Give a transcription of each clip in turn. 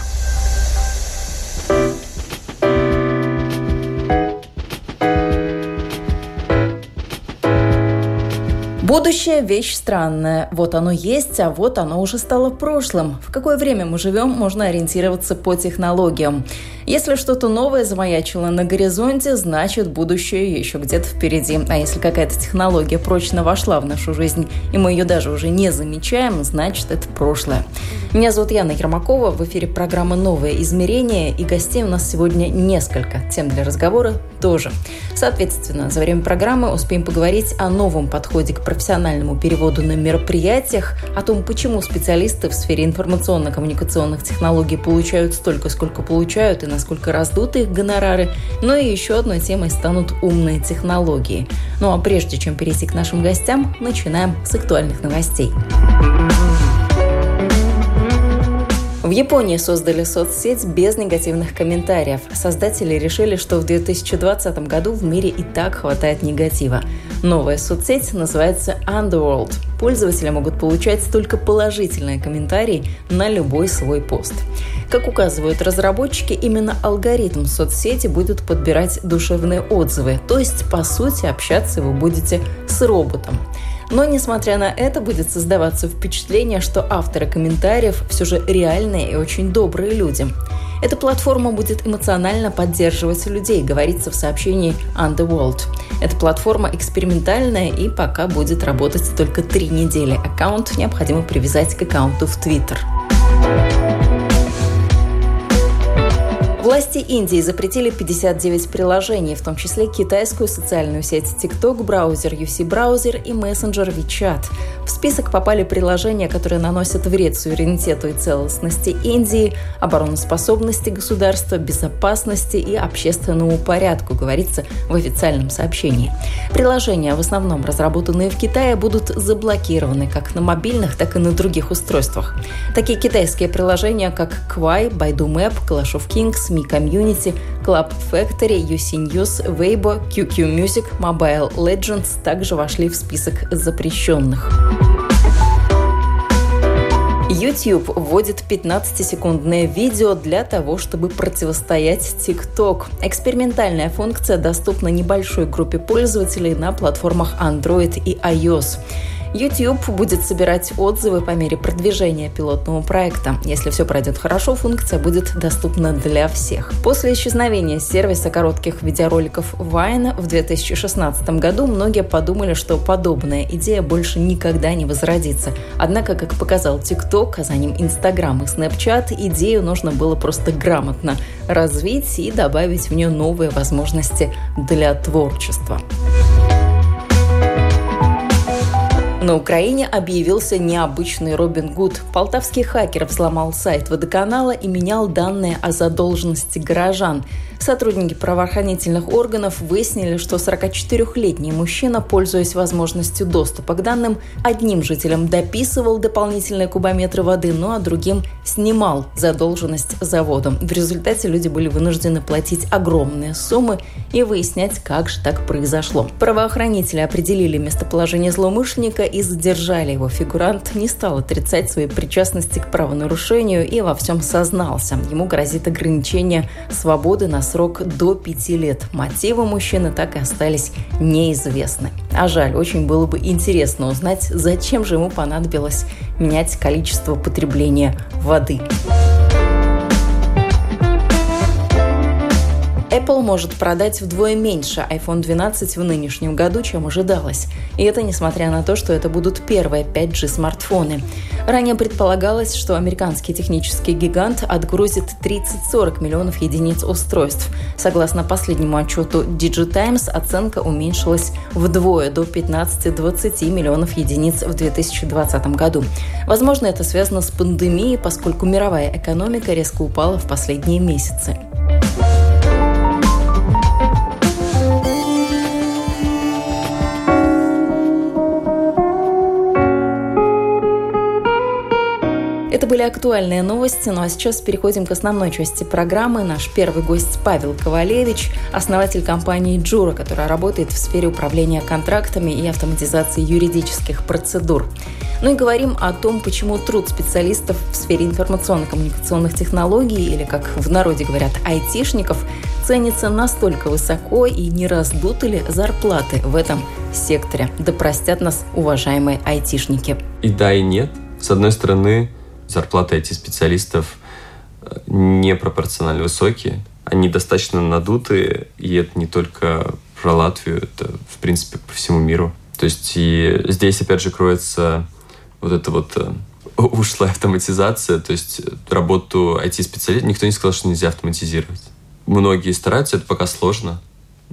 – Будущее – вещь странная. Вот оно есть, а вот оно уже стало прошлым. В какое время мы живем, можно ориентироваться по технологиям. Если что-то новое замаячило на горизонте, значит будущее еще где-то впереди. А если какая-то технология прочно вошла в нашу жизнь, и мы ее даже уже не замечаем, значит это прошлое. Меня зовут Яна Ермакова, в эфире программы «Новое измерение», и гостей у нас сегодня несколько. Тем для разговора тоже. Соответственно, за время программы успеем поговорить о новом подходе к профессиональному переводу на мероприятиях, о том, почему специалисты в сфере информационно-коммуникационных технологий получают столько, сколько получают, и насколько раздуты их гонорары, но и еще одной темой станут умные технологии. Ну а прежде чем перейти к нашим гостям, начинаем с актуальных новостей. В Японии создали соцсеть без негативных комментариев. Создатели решили, что в 2020 году в мире и так хватает негатива. Новая соцсеть называется Underworld. Пользователи могут получать только положительные комментарии на любой свой пост. Как указывают разработчики, именно алгоритм соцсети будет подбирать душевные отзывы, то есть, по сути, общаться вы будете с роботом. Но, несмотря на это, будет создаваться впечатление, что авторы комментариев все же реальные и очень добрые люди. Эта платформа будет эмоционально поддерживать людей, говорится в сообщении Underworld. Эта платформа экспериментальная и пока будет работать только три недели. Аккаунт необходимо привязать к аккаунту в Twitter. Власти Индии запретили 59 приложений, в том числе китайскую социальную сеть TikTok, браузер UC браузер и мессенджер WeChat. В список попали приложения, которые наносят вред суверенитету и целостности Индии, обороноспособности государства, безопасности и общественному порядку, говорится в официальном сообщении. Приложения, в основном разработанные в Китае, будут заблокированы как на мобильных, так и на других устройствах. Такие китайские приложения, как Kwai, Baidu Map, Clash of Kings, Mi Community, Club Factory, UC News, Weibo, QQ Music, Mobile Legends также вошли в список запрещенных. YouTube вводит 15-секундное видео для того, чтобы противостоять TikTok. Экспериментальная функция доступна небольшой группе пользователей на платформах Android и iOS. YouTube будет собирать отзывы по мере продвижения пилотного проекта. Если все пройдет хорошо, функция будет доступна для всех. После исчезновения сервиса коротких видеороликов Vine в 2016 году многие подумали, что подобная идея больше никогда не возродится. Однако, как показал TikTok, а за ним Instagram и Snapchat, идею нужно было просто грамотно развить и добавить в нее новые возможности для творчества. На Украине объявился необычный Робин Гуд. Полтавский хакер взломал сайт водоканала и менял данные о задолженности горожан. Сотрудники правоохранительных органов выяснили, что 44-летний мужчина, пользуясь возможностью доступа к данным, одним жителям дописывал дополнительные кубометры воды, ну а другим снимал задолженность заводу. В результате люди были вынуждены платить огромные суммы и выяснять, как же так произошло. Правоохранители определили местоположение злоумышленника и задержали его. Фигурант не стал отрицать своей причастности к правонарушению и во всем сознался. Ему грозит ограничение свободы на срок до пяти лет. Мотивы мужчины так и остались неизвестны. А жаль, очень было бы интересно узнать, зачем же ему понадобилось менять количество потребления воды. Apple может продать вдвое меньше iPhone 12 в нынешнем году, чем ожидалось. И это несмотря на то, что это будут первые 5G смартфоны. Ранее предполагалось, что американский технический гигант отгрузит 30-40 миллионов единиц устройств. Согласно последнему отчету DigiTimes, оценка уменьшилась вдвое до 15-20 миллионов единиц в 2020 году. Возможно, это связано с пандемией, поскольку мировая экономика резко упала в последние месяцы. Были актуальные новости, ну а сейчас переходим к основной части программы. Наш первый гость Павел Ковалевич, основатель компании Джура, которая работает в сфере управления контрактами и автоматизации юридических процедур. Ну и говорим о том, почему труд специалистов в сфере информационно-коммуникационных технологий, или, как в народе говорят, айтишников, ценится настолько высоко и не раздуты ли зарплаты в этом секторе. Да простят нас уважаемые айтишники. И да, и нет. С одной стороны, зарплаты IT-специалистов э, непропорционально высокие, они достаточно надутые, и это не только про Латвию, это, в принципе, по всему миру. То есть и здесь, опять же, кроется вот это вот э, ушлая автоматизация, то есть работу IT-специалиста никто не сказал, что нельзя автоматизировать. Многие стараются, это пока сложно,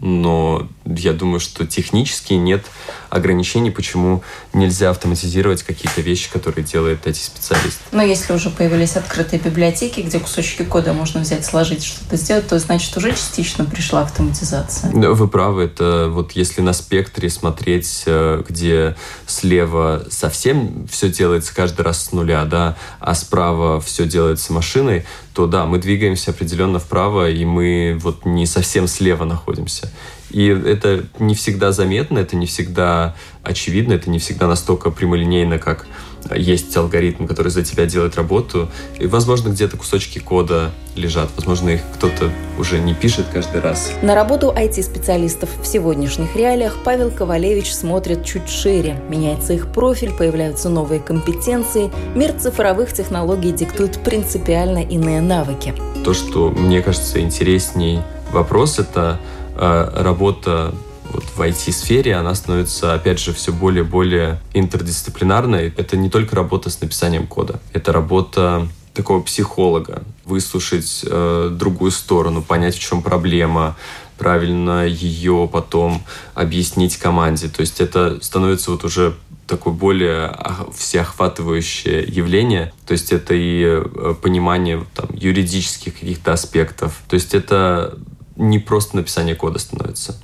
но я думаю, что технически нет ограничений, почему нельзя автоматизировать какие-то вещи, которые делает эти специалисты. Но если уже появились открытые библиотеки, где кусочки кода можно взять, сложить, что-то сделать, то значит уже частично пришла автоматизация. Вы правы, это вот если на спектре смотреть, э, где слева совсем все делается каждый раз с нуля, да, а справа все делается машиной, то да, мы двигаемся определенно вправо, и мы вот не совсем слева находимся. И это не всегда заметно, это не всегда очевидно, это не всегда настолько прямолинейно, как есть алгоритм, который за тебя делает работу. И, возможно, где-то кусочки кода лежат. Возможно, их кто-то уже не пишет каждый раз. На работу IT-специалистов в сегодняшних реалиях Павел Ковалевич смотрит чуть шире. Меняется их профиль, появляются новые компетенции. Мир цифровых технологий диктует принципиально иные навыки. То, что мне кажется интересней вопрос, это работа вот в IT-сфере она становится, опять же, все более и более интердисциплинарной. Это не только работа с написанием кода, это работа такого психолога, выслушать э, другую сторону, понять, в чем проблема, правильно ее потом объяснить команде. То есть это становится вот уже такое более всеохватывающее явление. То есть это и э, понимание там, юридических каких-то аспектов. То есть это не просто написание кода становится.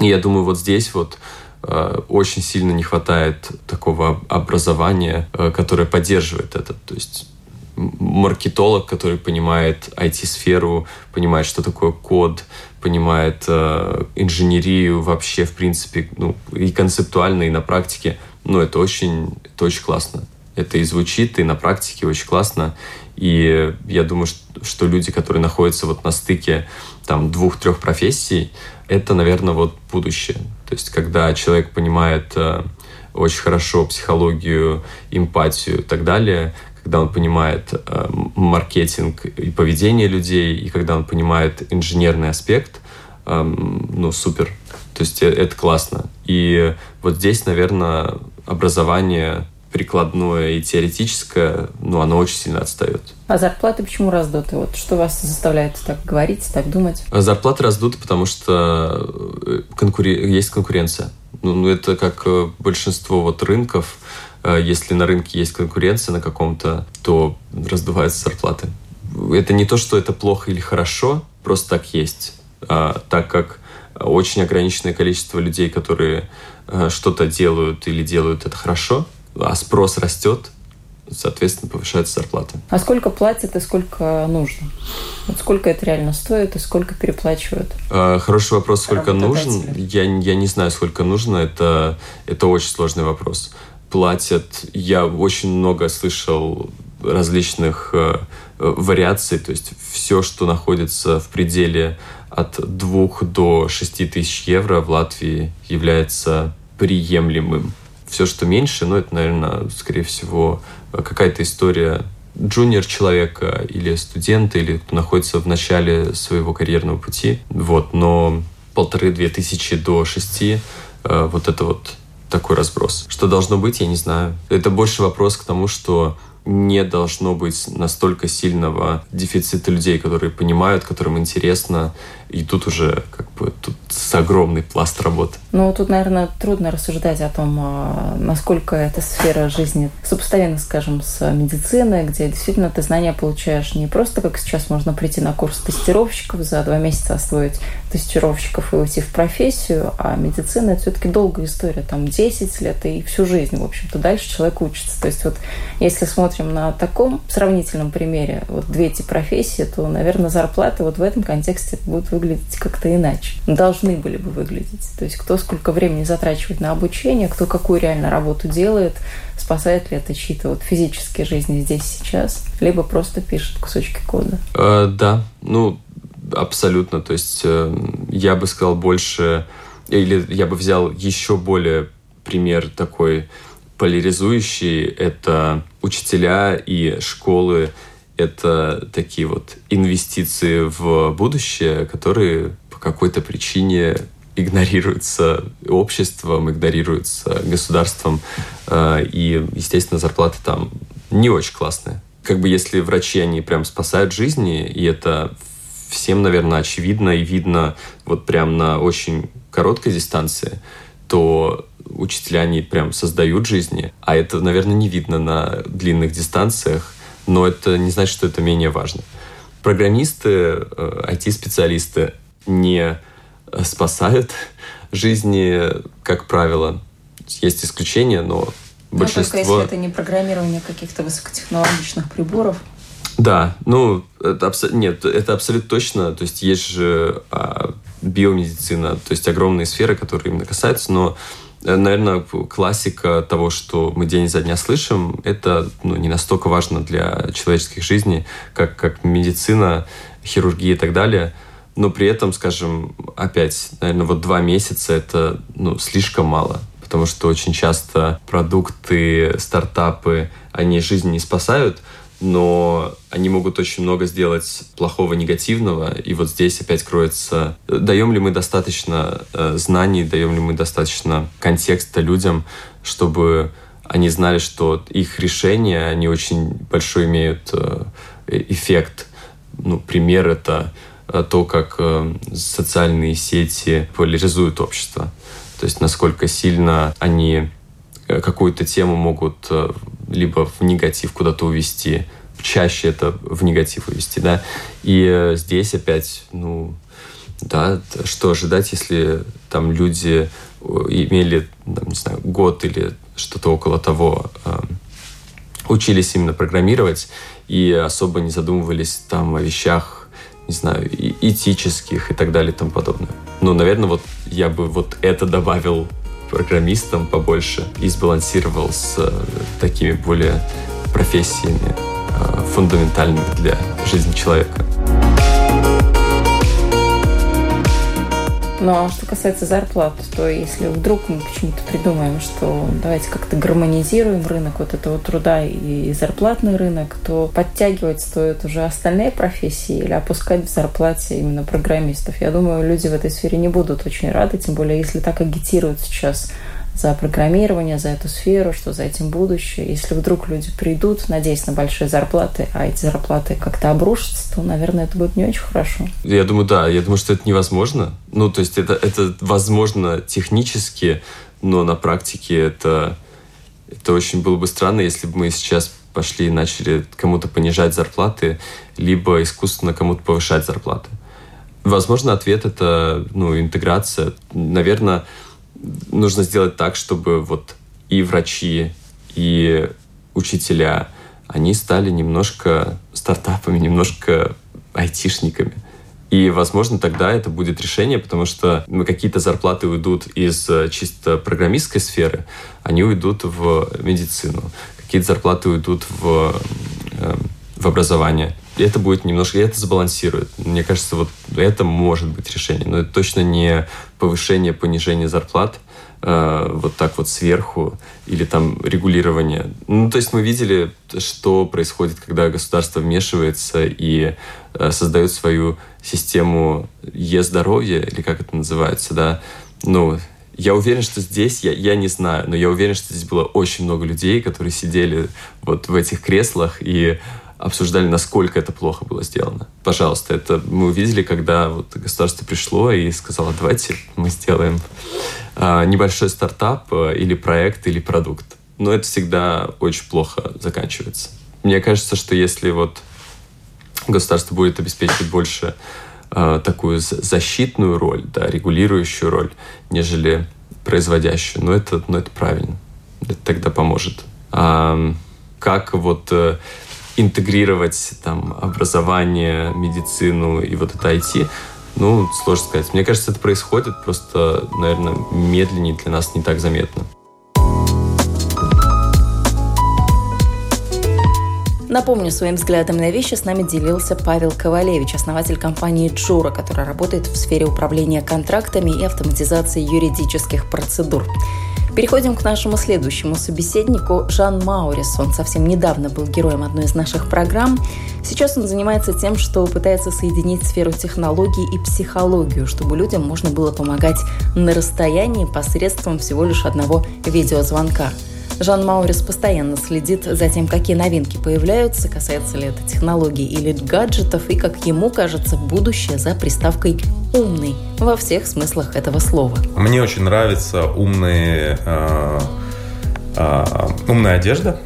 И я думаю, вот здесь вот э, очень сильно не хватает такого образования, э, которое поддерживает это. То есть маркетолог, который понимает IT-сферу, понимает, что такое код, понимает э, инженерию вообще, в принципе, ну, и концептуально, и на практике. Ну, это очень, это очень классно. Это и звучит, и на практике очень классно. И я думаю, что, люди, которые находятся вот на стыке там двух-трех профессий, это, наверное, вот будущее. То есть, когда человек понимает э, очень хорошо психологию, эмпатию и так далее, когда он понимает э, маркетинг и поведение людей, и когда он понимает инженерный аспект, э, ну, супер. То есть, э, это классно. И вот здесь, наверное, образование прикладное и теоретическое, ну, оно очень сильно отстает. А зарплаты почему раздуты? Вот что вас заставляет так говорить, так думать? А зарплаты раздуты, потому что э, конкури... есть конкуренция. Ну, ну, это как э, большинство вот рынков. Э, если на рынке есть конкуренция на каком-то, то раздуваются зарплаты. Это не то, что это плохо или хорошо, просто так есть. А, так как очень ограниченное количество людей, которые что-то делают или делают это хорошо, а спрос растет, соответственно, повышаются зарплаты. А сколько платят и сколько нужно? Вот сколько это реально стоит и сколько переплачивают? А, хороший вопрос, сколько нужно. Я, я не знаю, сколько нужно. Это, это очень сложный вопрос. Платят... Я очень много слышал различных э, вариаций, то есть все, что находится в пределе от 2 до 6 тысяч евро в Латвии является приемлемым все, что меньше, ну, это, наверное, скорее всего, какая-то история джуниор человека или студента, или кто находится в начале своего карьерного пути. Вот, но полторы-две тысячи до шести, э, вот это вот такой разброс. Что должно быть, я не знаю. Это больше вопрос к тому, что не должно быть настолько сильного дефицита людей, которые понимают, которым интересно. И тут уже как бы тут просто огромный пласт работы. Ну, тут, наверное, трудно рассуждать о том, а, насколько эта сфера жизни сопоставима, скажем, с медициной, где действительно ты знания получаешь не просто, как сейчас можно прийти на курс тестировщиков, за два месяца освоить тестировщиков и уйти в профессию, а медицина – это все-таки долгая история, там 10 лет и всю жизнь, в общем-то, дальше человек учится. То есть вот если смотрим на таком сравнительном примере вот две эти профессии, то, наверное, зарплаты вот в этом контексте будут выглядеть как-то иначе. Должны были бы выглядеть. То есть кто сколько времени затрачивает на обучение, кто какую реально работу делает, спасает ли это чьи-то вот физические жизни здесь сейчас, либо просто пишет кусочки кода. Э, да, ну, абсолютно. То есть э, я бы сказал больше, или я бы взял еще более пример такой поляризующий. Это учителя и школы это такие вот инвестиции в будущее, которые по какой-то причине игнорируются обществом, игнорируются государством. Э, и, естественно, зарплаты там не очень классные. Как бы если врачи, они прям спасают жизни, и это всем, наверное, очевидно и видно вот прям на очень короткой дистанции, то учителя, они прям создают жизни, а это, наверное, не видно на длинных дистанциях, но это не значит, что это менее важно. Программисты, IT-специалисты э, не спасают жизни, как правило. Есть исключения, но ну, большинство... только если это не программирование каких-то высокотехнологичных приборов. Да, ну, это абс... нет, это абсолютно точно. То есть есть же а, биомедицина, то есть огромные сферы, которые именно касаются, но э, наверное, классика того, что мы день за дня слышим, это ну, не настолько важно для человеческих жизней, как, как медицина, хирургия и так далее – но при этом, скажем, опять, наверное, вот два месяца это ну, слишком мало, потому что очень часто продукты, стартапы, они жизнь не спасают, но они могут очень много сделать плохого, негативного. И вот здесь опять кроется, даем ли мы достаточно э, знаний, даем ли мы достаточно контекста людям, чтобы они знали, что их решения, они очень большой имеют э, эффект. Ну, пример это Э, то, как социальные сети поляризуют общество. То есть насколько сильно они какую-то тему могут либо в негатив куда-то увести, чаще это в негатив увести, да. И здесь опять, ну, да, что ожидать, если там люди имели, там, не знаю, год или что-то около того, учились именно программировать и особо не задумывались там о вещах, не знаю, этических и так далее и тому подобное. Ну, наверное, вот я бы вот это добавил программистам побольше и сбалансировал с э, такими более профессиями э, фундаментальными для жизни человека. Но что касается зарплат, то если вдруг мы почему-то придумаем, что давайте как-то гармонизируем рынок вот этого труда и зарплатный рынок, то подтягивать стоит уже остальные профессии или опускать в зарплате именно программистов. Я думаю, люди в этой сфере не будут очень рады, тем более если так агитируют сейчас за программирование, за эту сферу, что за этим будущее. Если вдруг люди придут, надеясь на большие зарплаты, а эти зарплаты как-то обрушатся, то, наверное, это будет не очень хорошо. Я думаю, да. Я думаю, что это невозможно. Ну, то есть это, это возможно технически, но на практике это, это очень было бы странно, если бы мы сейчас пошли и начали кому-то понижать зарплаты, либо искусственно кому-то повышать зарплаты. Возможно, ответ это ну, интеграция. Наверное, нужно сделать так, чтобы вот и врачи, и учителя, они стали немножко стартапами, немножко айтишниками. И, возможно, тогда это будет решение, потому что ну, какие-то зарплаты уйдут из э, чисто программистской сферы, они уйдут в медицину. Какие-то зарплаты уйдут в, э, в образование. Это будет немножко, это сбалансирует. Мне кажется, вот это может быть решение. Но это точно не повышение, понижение зарплат э, вот так вот сверху или там регулирование. Ну, то есть мы видели, что происходит, когда государство вмешивается и э, создает свою систему е-здоровья, или как это называется, да. Ну, я уверен, что здесь, я, я не знаю, но я уверен, что здесь было очень много людей, которые сидели вот в этих креслах и обсуждали, насколько это плохо было сделано. Пожалуйста, это мы увидели, когда вот государство пришло и сказало, давайте мы сделаем а, небольшой стартап а, или проект, или продукт. Но это всегда очень плохо заканчивается. Мне кажется, что если вот государство будет обеспечивать больше а, такую защитную роль, да, регулирующую роль, нежели производящую, но это, но это правильно. Это тогда поможет. А, как вот э, интегрировать там образование, медицину и вот это IT, ну, сложно сказать. Мне кажется, это происходит, просто, наверное, медленнее для нас не так заметно. Напомню, своим взглядом на вещи с нами делился Павел Ковалевич, основатель компании Джура, которая работает в сфере управления контрактами и автоматизации юридических процедур. Переходим к нашему следующему собеседнику Жан Маурис. Он совсем недавно был героем одной из наших программ. Сейчас он занимается тем, что пытается соединить сферу технологий и психологию, чтобы людям можно было помогать на расстоянии посредством всего лишь одного видеозвонка – Жан Маурис постоянно следит за тем, какие новинки появляются, касается ли это технологий или гаджетов, и, как ему кажется, будущее за приставкой «умный» во всех смыслах этого слова. Мне очень нравится умные, э, э, умная одежда.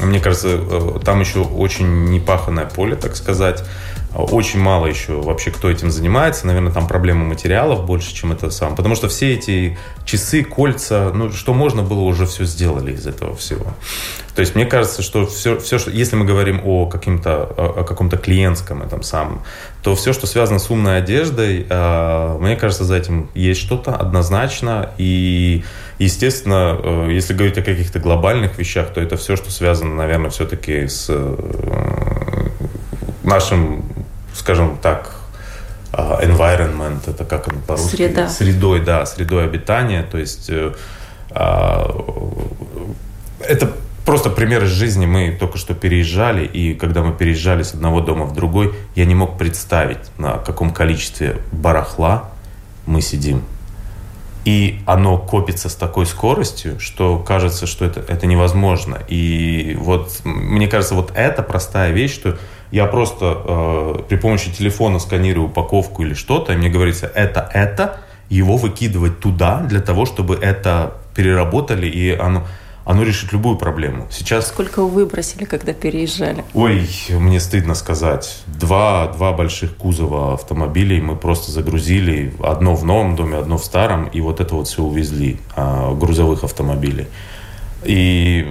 Мне кажется, э, там еще очень непаханное поле, так сказать. Очень мало еще вообще кто этим занимается. Наверное, там проблема материалов больше, чем это сам. Потому что все эти часы, кольца, ну, что можно было, уже все сделали из этого всего. То есть мне кажется, что все, все что, если мы говорим о, каким-то, о каком-то клиентском этом самом, то все, что связано с умной одеждой, э, мне кажется, за этим есть что-то однозначно. И, естественно, э, если говорить о каких-то глобальных вещах, то это все, что связано, наверное, все-таки с э, нашим скажем так, а, environment, это как он по-русски? Среда. Средой, да, средой обитания. То есть э, а, это просто пример из жизни. Мы только что переезжали, и когда мы переезжали с одного дома в другой, я не мог представить, на каком количестве барахла мы сидим. И оно копится с такой скоростью, что кажется, что это, это невозможно. И вот мне кажется, вот эта простая вещь, что я просто э, при помощи телефона сканирую упаковку или что-то, и мне говорится, это, это, его выкидывать туда для того, чтобы это переработали, и оно, оно решит любую проблему. Сейчас... Сколько вы выбросили, когда переезжали? Ой, мне стыдно сказать. Два, два больших кузова автомобилей мы просто загрузили. Одно в новом доме, одно в старом. И вот это вот все увезли, а, грузовых автомобилей. И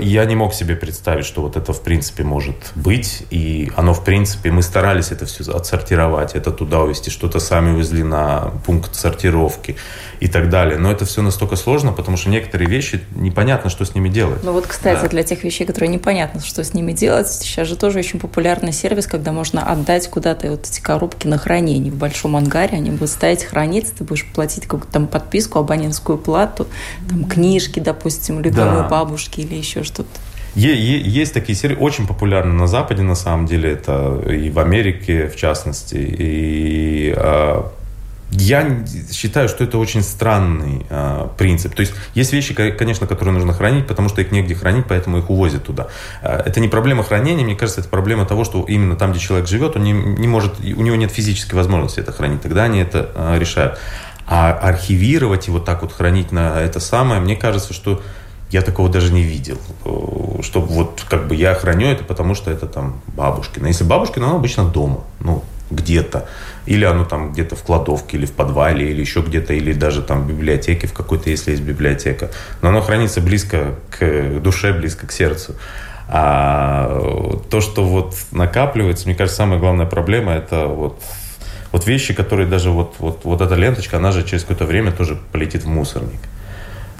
я не мог себе представить, что вот это в принципе может быть. И оно в принципе, мы старались это все отсортировать, это туда увезти, что-то сами увезли на пункт сортировки и так далее. Но это все настолько сложно, потому что некоторые вещи непонятно, что с ними делать. Ну вот, кстати, да. для тех вещей, которые непонятно, что с ними делать, сейчас же тоже очень популярный сервис, когда можно отдать куда-то вот эти коробки на хранение в большом ангаре, они будут стоять храниться, ты будешь платить какую-то там подписку, абонентскую плату, там книжки, допустим, любимые да. бабушки или еще что-то. Есть такие серии, очень популярны на Западе, на самом деле, это и в Америке, в частности. И а, я считаю, что это очень странный э, принцип. То есть есть вещи, конечно, которые нужно хранить, потому что их негде хранить, поэтому их увозят туда. Э, это не проблема хранения, мне кажется, это проблема того, что именно там, где человек живет, он не, не может, у него нет физической возможности это хранить. Тогда они это э, решают. А архивировать и вот так вот хранить на это самое, мне кажется, что я такого даже не видел. Э, Чтобы вот как бы я храню это, потому что это там бабушкина. Если бабушкина, она обычно дома, ну, где-то. Или оно там где-то в кладовке, или в подвале, или еще где-то, или даже там в библиотеке в какой-то, если есть библиотека. Но оно хранится близко к душе, близко к сердцу. А то, что вот накапливается, мне кажется, самая главная проблема это вот вот вещи, которые даже вот, вот, вот эта ленточка, она же через какое-то время тоже полетит в мусорник.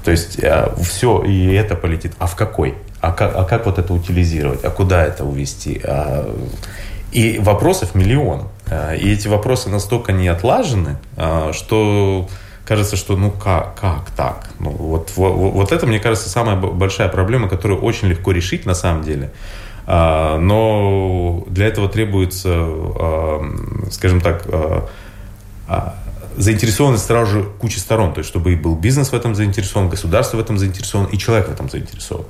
То есть а, все, и это полетит. А в какой? А как, а как вот это утилизировать? А куда это увезти? А, и вопросов миллион. А, и эти вопросы настолько не отлажены, а, что кажется, что ну как, как так? Ну, вот, вот, вот это, мне кажется, самая большая проблема, которую очень легко решить на самом деле. Но для этого требуется, скажем так, заинтересованность сразу же кучи сторон. То есть, чтобы и был бизнес в этом заинтересован, государство в этом заинтересован, и человек в этом заинтересован.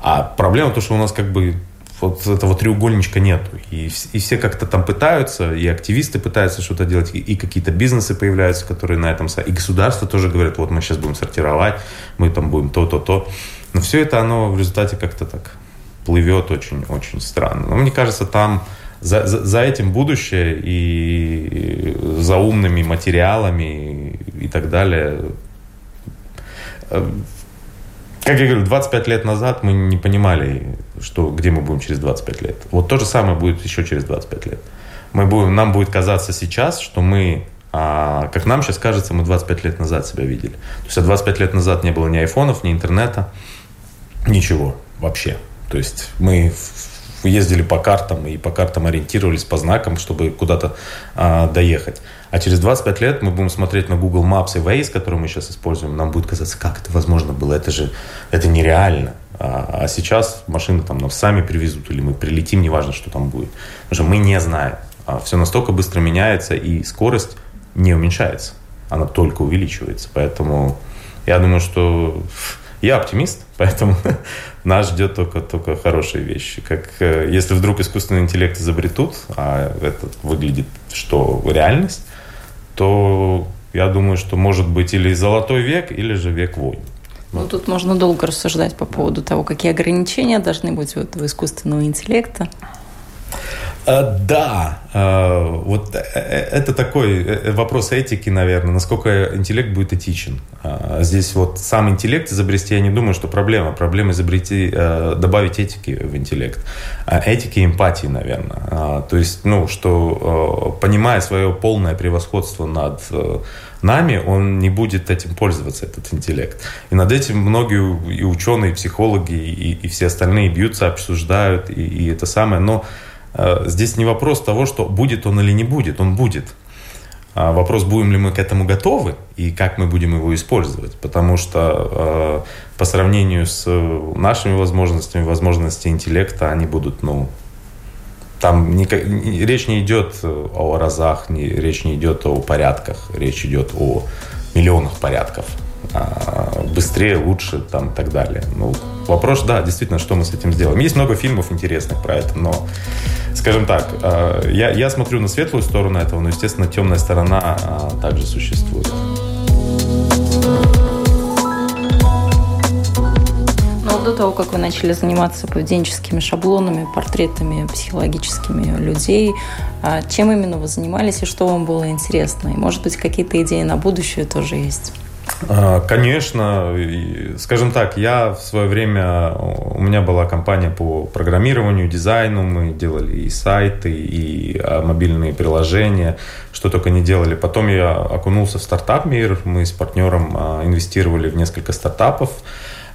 А проблема то, что у нас как бы вот этого треугольничка нету. И, и все как-то там пытаются, и активисты пытаются что-то делать, и, и какие-то бизнесы появляются, которые на этом... И государство тоже говорит, вот мы сейчас будем сортировать, мы там будем то-то-то. Но все это, оно в результате как-то так плывет очень-очень странно. Но мне кажется, там за, за, этим будущее и за умными материалами и, так далее. Как я говорю, 25 лет назад мы не понимали, что, где мы будем через 25 лет. Вот то же самое будет еще через 25 лет. Мы будем, нам будет казаться сейчас, что мы, а, как нам сейчас кажется, мы 25 лет назад себя видели. То есть а 25 лет назад не было ни айфонов, ни интернета, ничего вообще. То есть мы ездили по картам и по картам ориентировались по знакам, чтобы куда-то а, доехать. А через 25 лет мы будем смотреть на Google Maps и Waze, который мы сейчас используем, нам будет казаться, как это возможно было, это же это нереально. А, а сейчас машины там нас сами привезут или мы прилетим, неважно, что там будет. Потому что мы не знаем. А все настолько быстро меняется и скорость не уменьшается, она только увеличивается. Поэтому я думаю, что я оптимист, поэтому нас ждет только, только хорошие вещи. Как э, если вдруг искусственный интеллект изобретут, а это выглядит, что реальность, то я думаю, что может быть или золотой век, или же век войн. Ну, тут можно долго рассуждать по поводу того, какие ограничения должны быть у этого искусственного интеллекта. Э, да, э, вот э, это такой вопрос этики, наверное, насколько интеллект будет этичен. Здесь вот сам интеллект изобрести, я не думаю, что проблема. Проблема изобрести, добавить этики в интеллект. Этики эмпатии, наверное. То есть, ну, что понимая свое полное превосходство над нами, он не будет этим пользоваться, этот интеллект. И над этим многие и ученые, и психологи, и, и все остальные бьются, обсуждают, и, и это самое. Но здесь не вопрос того, что будет он или не будет, он будет. А вопрос, будем ли мы к этому готовы и как мы будем его использовать. Потому что э, по сравнению с нашими возможностями, возможности интеллекта, они будут, ну, там не, речь не идет о разах, не, речь не идет о порядках, речь идет о миллионах порядков. А, быстрее, лучше там и так далее. Ну, вопрос, да, действительно, что мы с этим сделаем. Есть много фильмов интересных про это, но, скажем так, а, я, я смотрю на светлую сторону этого, но, естественно, темная сторона а, также существует. Но до того, как вы начали заниматься поведенческими шаблонами, портретами психологическими людей, чем именно вы занимались и что вам было интересно? И, может быть, какие-то идеи на будущее тоже есть? А, конечно, скажем так, я в свое время, у меня была компания по программированию, дизайну, мы делали и сайты, и а, мобильные приложения, что только не делали. Потом я окунулся в стартап-мир, мы с партнером а, инвестировали в несколько стартапов,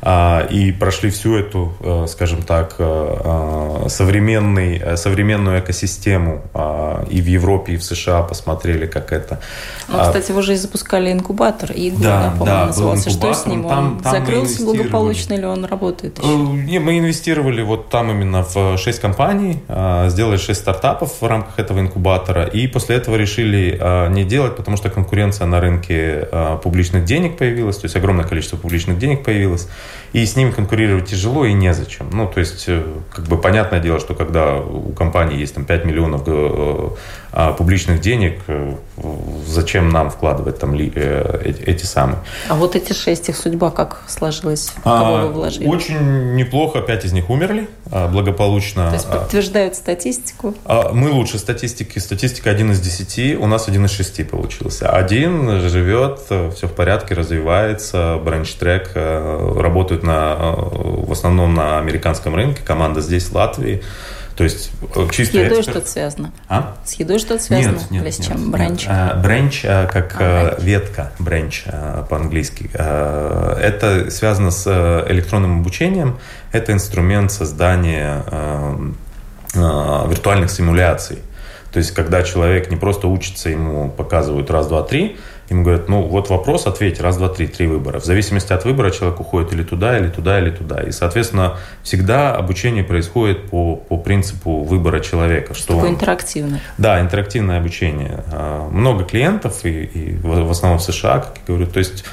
и прошли всю эту, э, скажем так, э, э, современный, современную экосистему и в Европе, и в США посмотрели, как это. Ну, кстати, вы же запускали инкубатор, Игорь, да, да, назывался. Что с ним? Там, Он там закрылся благополучно или он работает еще? Не, мы инвестировали вот там именно в 6 компаний, сделали 6 стартапов в рамках этого инкубатора, и после этого решили не делать, потому что конкуренция на рынке публичных денег появилась, то есть огромное количество публичных денег появилось и с ними конкурировать тяжело и незачем. Ну, то есть, э, как бы понятное дело, что когда у компании есть там 5 миллионов э, а, публичных денег, э, зачем нам вкладывать там ли, эти, эти самые. А вот эти шесть, их судьба как сложилась? В кого а, вы вложили? Очень неплохо, пять из них умерли а, благополучно. То есть подтверждают статистику? А, мы лучше статистики. Статистика один из десяти, у нас один из шести получился. Один живет, все в порядке, развивается, бренч-трек, работают на, в основном на американском рынке, команда здесь, в Латвии. То есть э, чисто... С едой экспер... что-то связано? А? С едой что-то связано? Нет, нет, Или с чем? Бренч? Бренч как а, ветка, бренч по-английски. Это связано с э, электронным обучением. Это инструмент создания виртуальных симуляций. То есть, когда человек не просто учится, ему показывают раз, два, три, Ему говорят, ну вот вопрос, ответь, раз, два, три, три выбора. В зависимости от выбора человек уходит или туда, или туда, или туда. И, соответственно, всегда обучение происходит по, по принципу выбора человека. Что Такое он... интерактивное. Да, интерактивное обучение. А, много клиентов, и, и в основном в США, как я говорю. То есть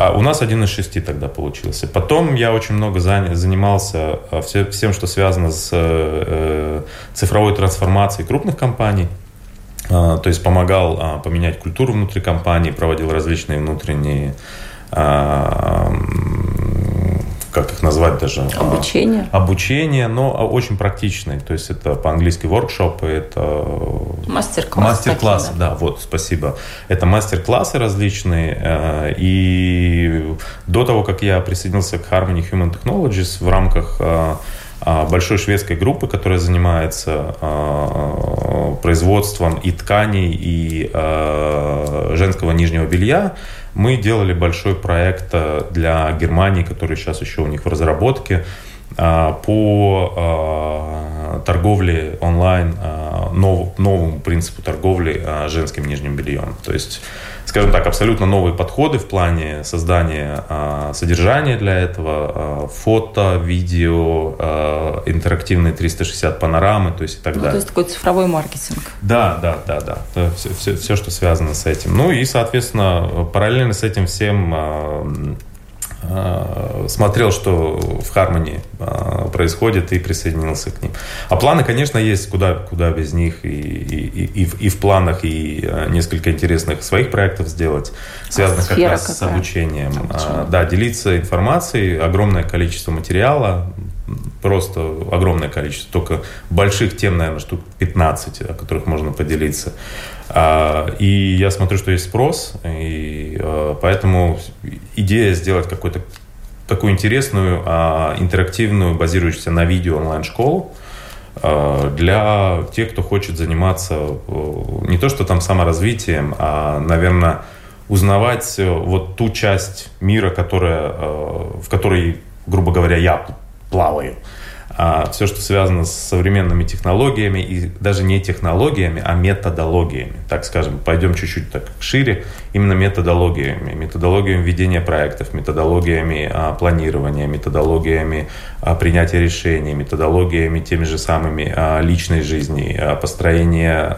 А у нас один из шести тогда получился. Потом я очень много занимался всем, что связано с цифровой трансформацией крупных компаний. То есть помогал поменять культуру внутри компании, проводил различные внутренние как их назвать даже? Обучение. Обучение, но очень практичное. То есть это по-английски воркшопы, это... Мастер-классы. Мастер-классы, да, вот, спасибо. Это мастер-классы различные. Э, и до того, как я присоединился к Harmony Human Technologies в рамках э, э, большой шведской группы, которая занимается производством и тканей, и женского нижнего белья, мы делали большой проект э, для Германии, который сейчас еще у них в разработке, э, по э, торговле онлайн, нов, новому принципу торговли женским нижним бельем. То есть скажем так, абсолютно новые подходы в плане создания э, содержания для этого, э, фото, видео, интерактивные 360 панорамы, то есть и так ну, далее. То есть такой цифровой маркетинг. Да, да, да, да. Все, все, все, что связано с этим. Ну и, соответственно, параллельно с этим всем смотрел, что в Хармонии э, происходит и присоединился к ним. А планы, конечно, есть, куда, куда без них, и, и, и, и в планах, и э, несколько интересных своих проектов сделать, связанных а как раз какая? с обучением. Обучение. Да, делиться информацией, огромное количество материала, просто огромное количество, только больших тем, наверное, штук 15, о которых можно поделиться. А, и я смотрю, что есть спрос, и поэтому идея сделать какую-то такую интересную, а, интерактивную, базирующуюся на видео онлайн-школу, для тех, кто хочет заниматься не то что там саморазвитием, а, наверное, узнавать вот ту часть мира, которая, в которой, грубо говоря, я плаваю а все, что связано с современными технологиями, и даже не технологиями, а методологиями. Так скажем, пойдем чуть-чуть так шире, именно методологиями. Методологиями ведения проектов, методологиями а, планирования, методологиями а, принятия решений, методологиями теми же самыми а, личной жизни, построения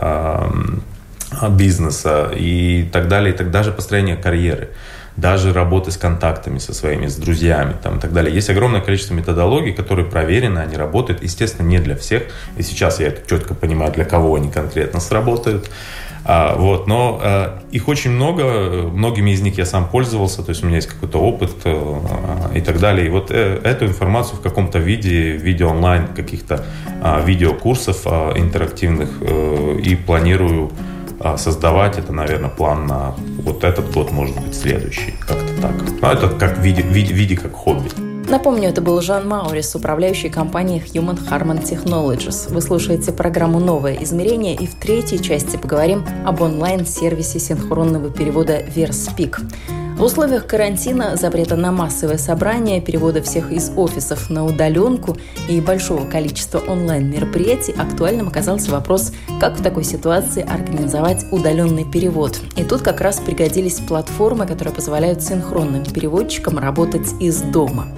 бизнеса и так далее, и так даже построения карьеры даже работы с контактами со своими, с друзьями там, и так далее. Есть огромное количество методологий, которые проверены, они работают, естественно, не для всех. И сейчас я это четко понимаю, для кого они конкретно сработают. А, вот, но а, их очень много, многими из них я сам пользовался, то есть у меня есть какой-то опыт а, и так далее. И вот э, эту информацию в каком-то виде, видео онлайн, каких-то а, видеокурсов а, интерактивных э, и планирую а создавать это, наверное, план на вот этот год, может быть, следующий, как-то так. Но это как в виде, в виде, в виде как хобби. Напомню, это был Жан Маурис, управляющий компанией Human Harmon Technologies. Вы слушаете программу «Новое измерение» и в третьей части поговорим об онлайн-сервисе синхронного перевода Verspeak. В условиях карантина, запрета на массовое собрание, перевода всех из офисов на удаленку и большого количества онлайн-мероприятий актуальным оказался вопрос, как в такой ситуации организовать удаленный перевод. И тут как раз пригодились платформы, которые позволяют синхронным переводчикам работать из дома.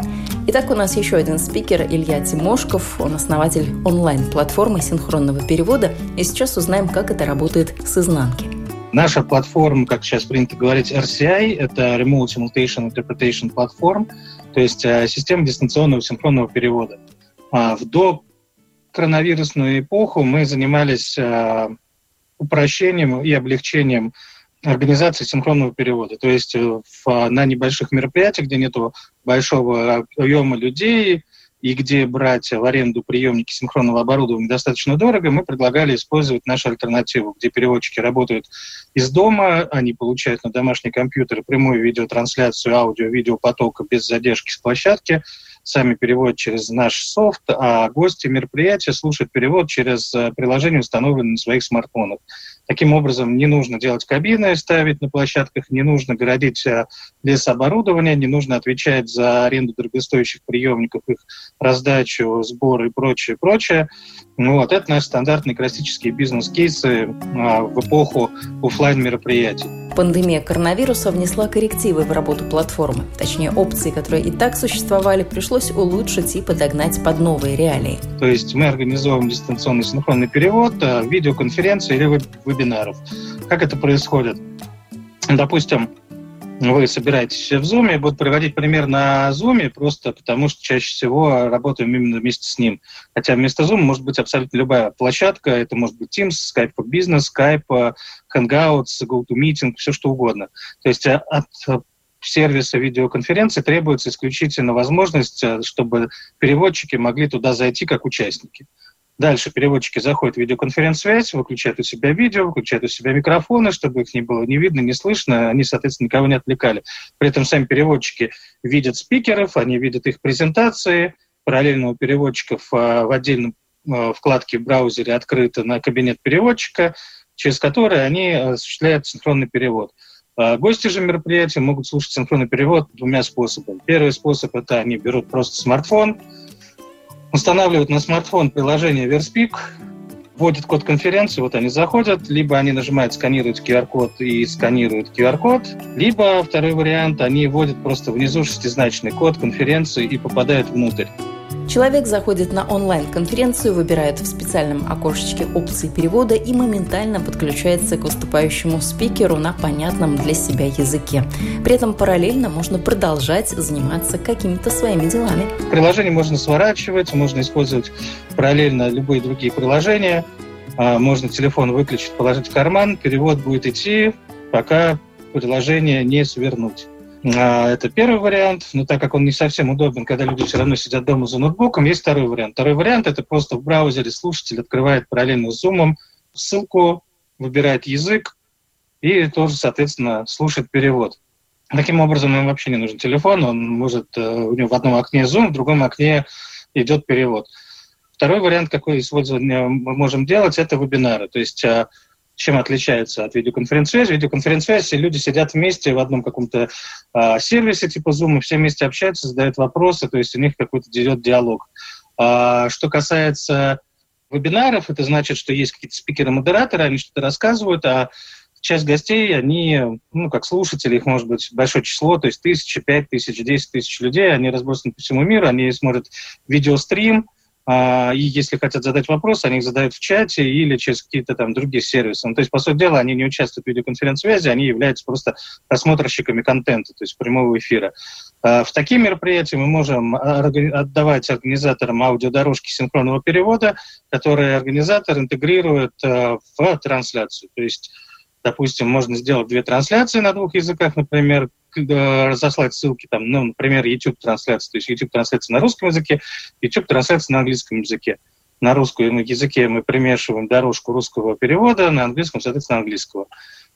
Итак, у нас еще один спикер Илья Тимошков, он основатель онлайн-платформы синхронного перевода, и сейчас узнаем, как это работает с изнанки. Наша платформа, как сейчас принято говорить, RCI, это Remote Simultation Interpretation Platform, то есть э, система дистанционного синхронного перевода. А, в до коронавирусную эпоху мы занимались э, упрощением и облегчением организации синхронного перевода. То есть э, в, на небольших мероприятиях, где нет большого объема людей, и где брать в аренду приемники синхронного оборудования достаточно дорого, мы предлагали использовать нашу альтернативу, где переводчики работают из дома, они получают на домашний компьютер прямую видеотрансляцию аудио-видеопотока без задержки с площадки, сами переводят через наш софт, а гости мероприятия слушают перевод через э, приложение, установленное на своих смартфонах. Таким образом, не нужно делать кабины, ставить на площадках, не нужно городить э, лес оборудования, не нужно отвечать за аренду дорогостоящих приемников, их раздачу, сбор и прочее, прочее. Ну, вот это наши стандартные классические бизнес-кейсы а, в эпоху офлайн мероприятий Пандемия коронавируса внесла коррективы в работу платформы. Точнее, опции, которые и так существовали, пришлось улучшить и подогнать под новые реалии. То есть мы организовываем дистанционный синхронный перевод, э, видеоконференции или вебинаров. Как это происходит? Допустим, вы собираетесь в Zoom, буду проводить пример на Zoom, просто потому что чаще всего работаем именно вместе с ним. Хотя вместо Zoom может быть абсолютно любая площадка, это может быть Teams, Skype for Business, Skype, Hangouts, GoToMeeting, все что угодно. То есть э, от сервиса видеоконференции требуется исключительно возможность, э, чтобы переводчики могли туда зайти как участники. Дальше переводчики заходят в видеоконференц-связь, выключают у себя видео, выключают у себя микрофоны, чтобы их не было не видно, не слышно, они, соответственно, никого не отвлекали. При этом сами переводчики видят спикеров, они видят их презентации, параллельно у переводчиков а, в отдельном а, вкладке в браузере открыто на кабинет переводчика, через который они осуществляют синхронный перевод. А, гости же мероприятия могут слушать синхронный перевод двумя способами. Первый способ – это они берут просто смартфон, устанавливают на смартфон приложение Verspeak, вводят код конференции, вот они заходят, либо они нажимают сканировать QR-код и сканируют QR-код, либо второй вариант, они вводят просто внизу шестизначный код конференции и попадают внутрь. Человек заходит на онлайн-конференцию, выбирает в специальном окошечке опции перевода и моментально подключается к выступающему спикеру на понятном для себя языке. При этом параллельно можно продолжать заниматься какими-то своими делами. Приложение можно сворачивать, можно использовать параллельно любые другие приложения. А, можно телефон выключить, положить в карман, перевод будет идти, пока приложение не свернуть. А, это первый вариант, но так как он не совсем удобен, когда люди все равно сидят дома за ноутбуком, есть второй вариант. Второй вариант – это просто в браузере слушатель открывает параллельно с Zoom ссылку, выбирает язык и тоже, соответственно, слушает перевод. Таким образом, ему вообще не нужен телефон, он может, э, у него в одном окне Zoom, в другом окне идет перевод. Второй вариант, какой использование мы можем делать, это вебинары. То есть а, чем отличается от видеоконференц-связи. Видеоконференц-связь, люди сидят вместе в одном каком-то э, сервисе типа Zoom, и все вместе общаются, задают вопросы, то есть у них какой-то идет диалог. А, что касается вебинаров, это значит, что есть какие-то спикеры-модераторы, они что-то рассказывают, а часть гостей, они, ну, как слушатели, их может быть большое число, то есть тысячи, пять тысяч, десять тысяч людей, они разбросаны по всему миру, они смотрят видеострим, и если хотят задать вопрос, они их задают в чате или через какие-то там другие сервисы. Ну, то есть, по сути дела, они не участвуют в видеоконференц-связи, они являются просто просмотрщиками контента, то есть прямого эфира. А, в такие мероприятия мы можем отдавать организаторам аудиодорожки синхронного перевода, которые организатор интегрирует а, в трансляцию. То есть Допустим, можно сделать две трансляции на двух языках, например, разослать ссылки, там, ну, например, YouTube-трансляция, то есть YouTube-трансляция на русском языке, YouTube-трансляция на английском языке. На русском языке мы примешиваем дорожку русского перевода, на английском, соответственно, английского.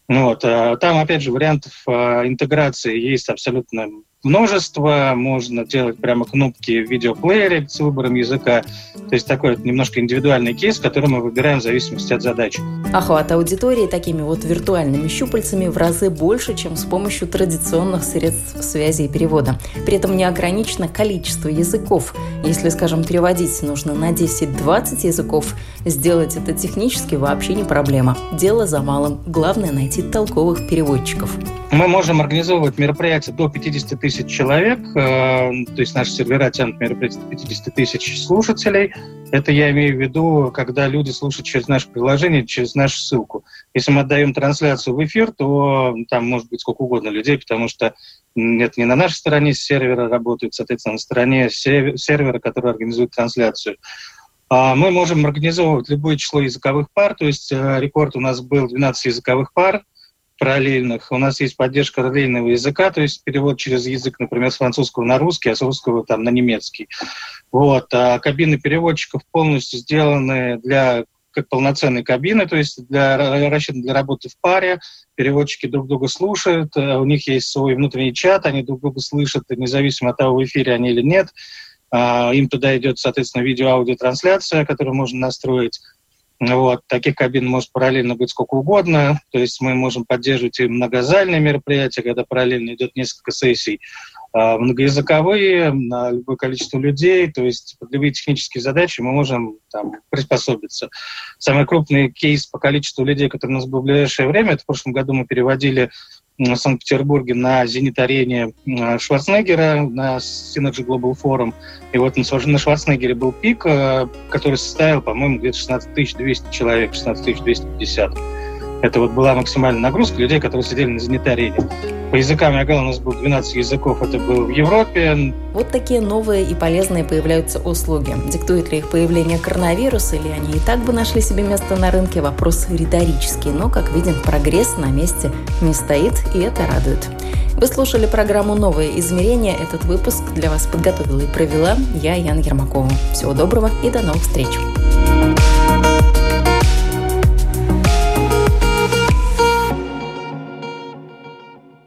Вот. А там, опять же, вариантов а, интеграции есть абсолютно множество. Можно делать прямо кнопки в видеоплеере с выбором языка. То есть такой вот немножко индивидуальный кейс, который мы выбираем в зависимости от задачи. Охват аудитории такими вот виртуальными щупальцами в разы больше, чем с помощью традиционных средств связи и перевода. При этом не ограничено количество языков. Если, скажем, переводить нужно на 10-20 языков, сделать это технически вообще не проблема. Дело за малым. Главное найти толковых переводчиков. Мы можем организовывать мероприятия до 50 тысяч человек, э, то есть наши сервера тянут мероприятия до 50 тысяч слушателей. Это я имею в виду, когда люди слушают через наше приложение, через нашу ссылку. Если мы отдаем трансляцию в эфир, то там может быть сколько угодно людей, потому что это не на нашей стороне сервера работает, соответственно, на стороне сервера, который организует трансляцию. А мы можем организовывать любое число языковых пар, то есть э, рекорд у нас был 12 языковых пар – параллельных. У нас есть поддержка параллельного языка, то есть перевод через язык, например, с французского на русский, а с русского там, на немецкий. Вот. А кабины переводчиков полностью сделаны для как полноценные кабины, то есть для, рассчитаны для работы в паре. Переводчики друг друга слушают, э, у них есть свой внутренний чат, они друг друга слышат, независимо от того, в эфире они или нет. А, им туда идет, соответственно, видео-аудиотрансляция, которую можно настроить. Вот. Таких кабин может параллельно быть сколько угодно. То есть мы можем поддерживать и многозальные мероприятия, когда параллельно идет несколько сессий, многоязыковые, на любое количество людей. То есть под любые технические задачи мы можем там, приспособиться. Самый крупный кейс по количеству людей, который у нас был в ближайшее время, это в прошлом году мы переводили в Санкт-Петербурге на «Зенит-арене» Шварценеггера на Synergy Global Forum. И вот на Шварценеггере был пик, э, который составил, по-моему, где-то 16 200 человек, 16 250. Это вот была максимальная нагрузка людей, которые сидели на зенитарии. По языкам Ягала у нас было 12 языков, это было в Европе. Вот такие новые и полезные появляются услуги. Диктует ли их появление коронавируса, или они и так бы нашли себе место на рынке, вопрос риторический. Но, как видим, прогресс на месте не стоит, и это радует. Вы слушали программу «Новые измерения». Этот выпуск для вас подготовила и провела я, Яна Ермакова. Всего доброго и до новых встреч!